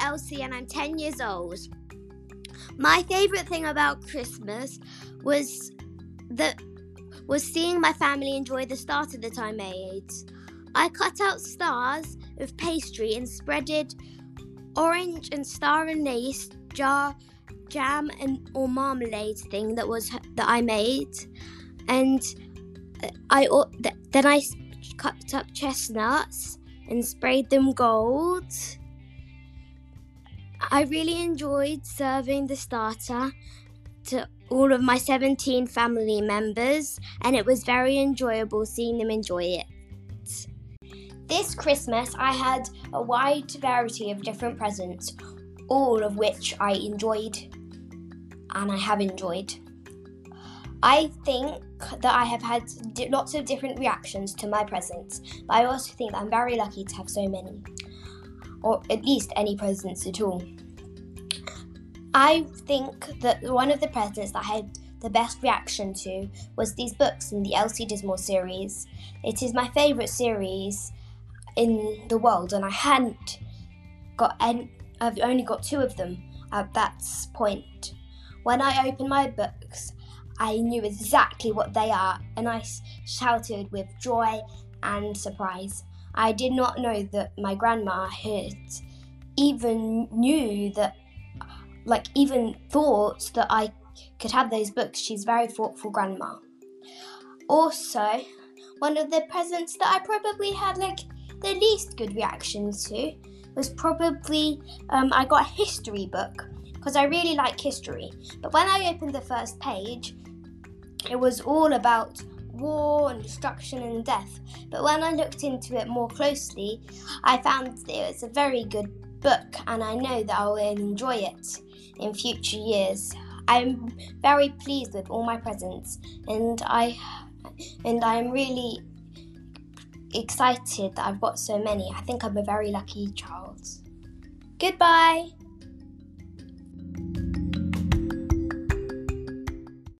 Elsie and I'm 10 years old. My favourite thing about Christmas was that was seeing my family enjoy the starter that I made. I cut out stars with pastry and spreaded orange and star anise jar jam and or marmalade thing that was that I made, and uh, I then I cut up chestnuts and sprayed them gold. I really enjoyed serving the starter to all of my 17 family members, and it was very enjoyable seeing them enjoy it. This Christmas, I had a wide variety of different presents, all of which I enjoyed and I have enjoyed. I think that I have had lots of different reactions to my presents, but I also think that I'm very lucky to have so many, or at least any presents at all. I think that one of the presents that I had the best reaction to was these books in the Elsie Dinsmore series. It is my favourite series in the world, and I hadn't got any, I've only got two of them at that point. When I opened my books, I knew exactly what they are, and I shouted with joy and surprise. I did not know that my grandma had even knew that, like, even thought that I could have those books. She's very thoughtful grandma. Also, one of the presents that I probably had like the least good reaction to was probably um, I got a history book because I really like history. But when I opened the first page, it was all about war and destruction and death. But when I looked into it more closely, I found that it was a very good book and I know that I will enjoy it in future years. I'm very pleased with all my presents and I and I'm really excited that I've got so many. I think I'm a very lucky child. Goodbye.